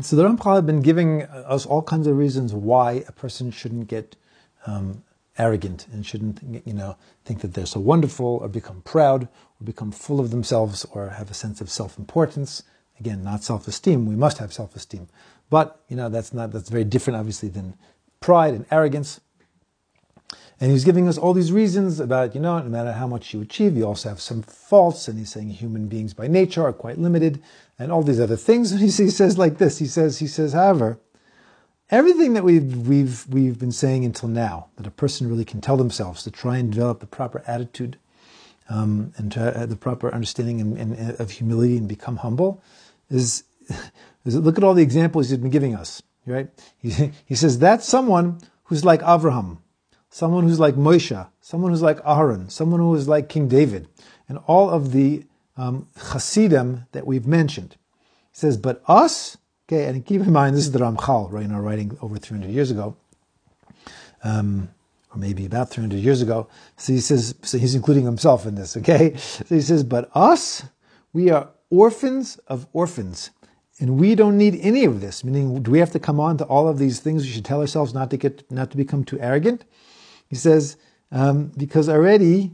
So the Ramchal had been giving us all kinds of reasons why a person shouldn't get um, arrogant and shouldn't, you know, think that they're so wonderful or become proud or become full of themselves or have a sense of self-importance. Again, not self-esteem. We must have self-esteem, but you know that's not that's very different, obviously, than pride and arrogance. And he's giving us all these reasons about, you know, no matter how much you achieve, you also have some faults. And he's saying human beings by nature are quite limited and all these other things. And he says like this, he says, he says, however, everything that we've, we've, we've been saying until now, that a person really can tell themselves to try and develop the proper attitude um, and to, uh, the proper understanding and, and, of humility and become humble, is, is look at all the examples he's been giving us, right? He, he says that's someone who's like Avraham, someone who's like Moshe, someone who's like Aaron, someone who is like King David, and all of the um, Hasidim that we've mentioned. He says, but us, okay, and keep in mind, this is the Ramchal, right, you know, writing over 300 years ago, um, or maybe about 300 years ago. So he says, so he's including himself in this, okay? So he says, but us, we are orphans of orphans. And we don't need any of this. Meaning, do we have to come on to all of these things? We should tell ourselves not to get, not to become too arrogant. He says, um, because already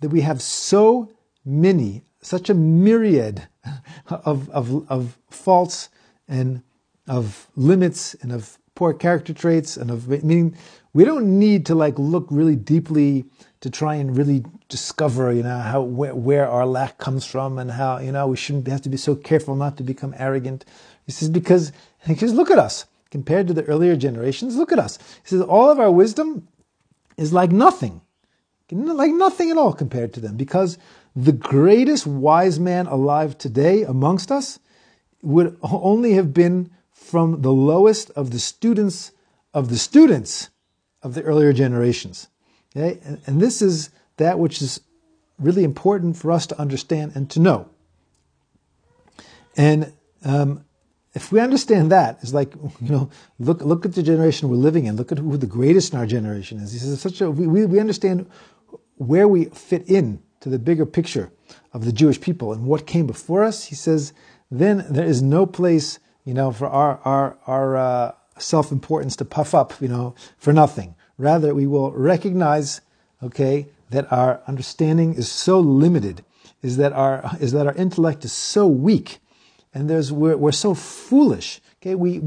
that we have so many, such a myriad of, of, of faults and of limits and of poor character traits and of meaning we don't need to like look really deeply to try and really discover you know how where, where our lack comes from and how you know we shouldn't have to be so careful not to become arrogant. He says because he says look at us compared to the earlier generations. Look at us. He says all of our wisdom is like nothing, like nothing at all compared to them, because the greatest wise man alive today amongst us would only have been from the lowest of the students of the students of the earlier generations. Okay? And, and this is that which is really important for us to understand and to know. And um, if we understand that, it's like you know, look look at the generation we're living in. Look at who the greatest in our generation is. He says such a we we understand where we fit in to the bigger picture of the Jewish people and what came before us. He says then there is no place you know for our our our uh, self importance to puff up you know for nothing. Rather, we will recognize okay that our understanding is so limited, is that our is that our intellect is so weak and there's we're, we're so foolish. Okay, we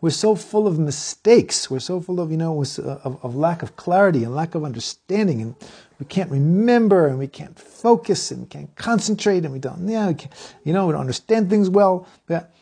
we're so full of mistakes. We're so full of you know of, of lack of clarity and lack of understanding, and we can't remember and we can't focus and we can't concentrate and we don't yeah we you know we don't understand things well. But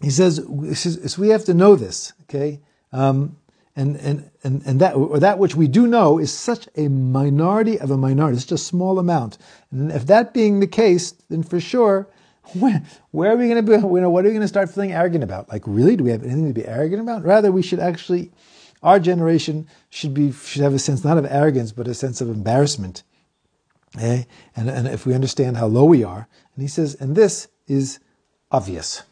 he says, he says we have to know this. Okay. Um, and, and, and, and that, or that which we do know is such a minority of a minority. It's just a small amount. And if that being the case, then for sure, where, where are we going to be? You know, what are we going to start feeling arrogant about? Like, really, do we have anything to be arrogant about? Rather, we should actually, our generation should be should have a sense not of arrogance, but a sense of embarrassment. Okay? And, and if we understand how low we are, and he says, and this is obvious.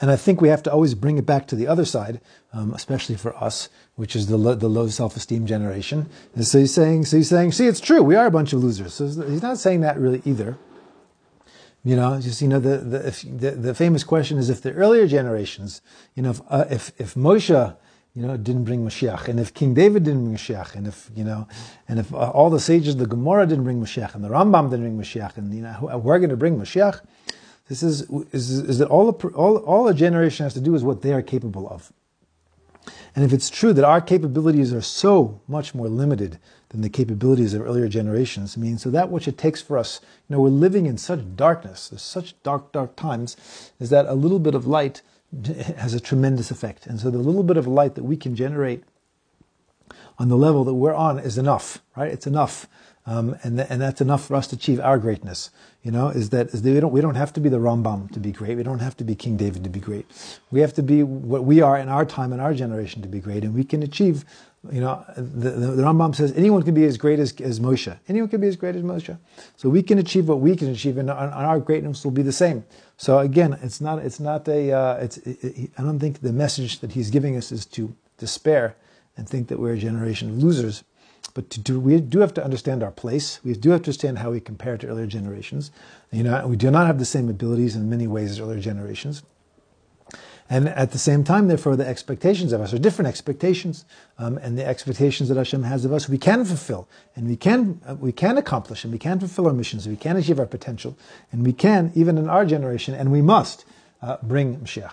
And I think we have to always bring it back to the other side, um, especially for us, which is the low, the low self-esteem generation. And so he's saying, so he's saying, see, it's true, we are a bunch of losers. So he's not saying that really either. You know, just you know the the, if, the the famous question is if the earlier generations, you know, if uh, if, if Moshe, you know, didn't bring Mashiach, and if King David didn't bring Mashiach, and if you know, and if uh, all the sages of the Gemara didn't bring Mashiach, and the Rambam didn't bring Mashiach, and you know, we're going to bring Mashiach. This is is is that all the, all all a generation has to do is what they are capable of. And if it's true that our capabilities are so much more limited than the capabilities of earlier generations, I mean, so that which it takes for us, you know, we're living in such darkness, there's such dark, dark times, is that a little bit of light has a tremendous effect. And so the little bit of light that we can generate on the level that we're on is enough, right? It's enough. Um, and, th- and that's enough for us to achieve our greatness. You know, is that, is that we don't we don't have to be the Rambam to be great. We don't have to be King David to be great. We have to be what we are in our time and our generation to be great, and we can achieve. You know, the, the, Rambam says anyone can be as great as, as Moshe. Anyone can be as great as Moshe. So we can achieve what we can achieve, and our, our greatness will be the same. So again, it's not it's not a uh, it's it, it, I don't think the message that he's giving us is to despair and think that we're a generation of losers but do, we do have to understand our place. We do have to understand how we compare to earlier generations. You know, we do not have the same abilities in many ways as earlier generations. And at the same time, therefore, the expectations of us are different expectations, um, and the expectations that Hashem has of us, we can fulfill, and we can uh, we can accomplish, and we can fulfill our missions, we can achieve our potential, and we can even in our generation, and we must uh, bring Mashiach.